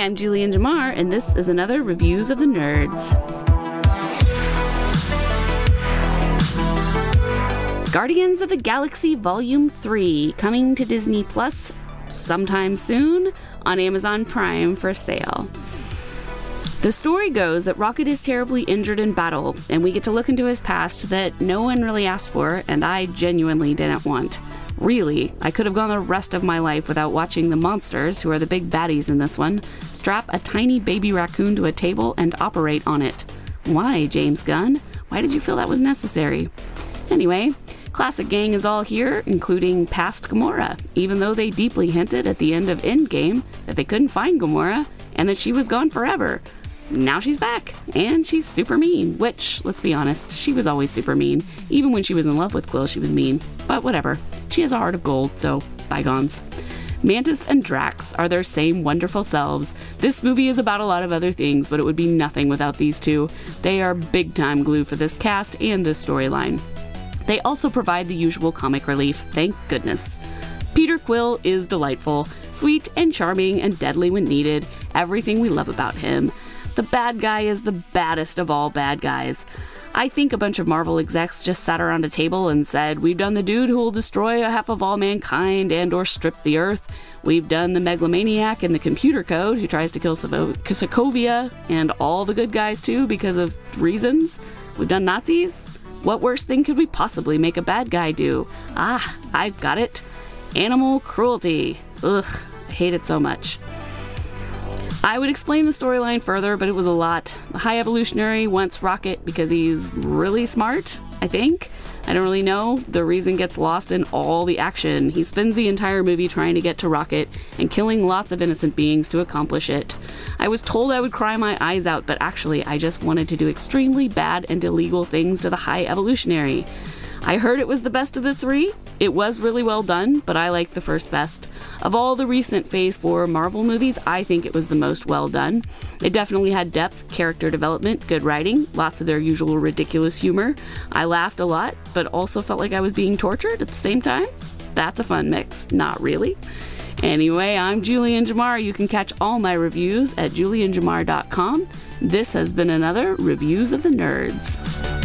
I'm Julien Jamar, and this is another Reviews of the Nerds. Guardians of the Galaxy Volume 3 coming to Disney Plus sometime soon on Amazon Prime for sale. The story goes that Rocket is terribly injured in battle, and we get to look into his past that no one really asked for, and I genuinely didn't want. Really, I could have gone the rest of my life without watching the monsters, who are the big baddies in this one, strap a tiny baby raccoon to a table and operate on it. Why, James Gunn? Why did you feel that was necessary? Anyway, Classic Gang is all here, including past Gamora, even though they deeply hinted at the end of Endgame that they couldn't find Gamora and that she was gone forever now she's back, and she's super mean, which, let's be honest, she was always super mean. Even when she was in love with Quill, she was mean. But whatever. She has a heart of gold, so bygones. Mantis and Drax are their same wonderful selves. This movie is about a lot of other things, but it would be nothing without these two. They are big time glue for this cast and this storyline. They also provide the usual comic relief, thank goodness. Peter Quill is delightful, sweet and charming and deadly when needed, everything we love about him. The bad guy is the baddest of all bad guys. I think a bunch of Marvel execs just sat around a table and said, "We've done the dude who will destroy a half of all mankind and or strip the earth. We've done the megalomaniac in the computer code who tries to kill Sokovia and all the good guys too because of reasons. We've done Nazis. What worse thing could we possibly make a bad guy do? Ah, I've got it. Animal cruelty. Ugh, I hate it so much." I would explain the storyline further, but it was a lot. The High Evolutionary wants Rocket because he's really smart, I think. I don't really know. The reason gets lost in all the action. He spends the entire movie trying to get to Rocket and killing lots of innocent beings to accomplish it. I was told I would cry my eyes out, but actually, I just wanted to do extremely bad and illegal things to the High Evolutionary. I heard it was the best of the three. It was really well done, but I liked the first best. Of all the recent Phase 4 Marvel movies, I think it was the most well done. It definitely had depth, character development, good writing, lots of their usual ridiculous humor. I laughed a lot, but also felt like I was being tortured at the same time. That's a fun mix. Not really. Anyway, I'm Julien Jamar. You can catch all my reviews at julienjamar.com. This has been another Reviews of the Nerds.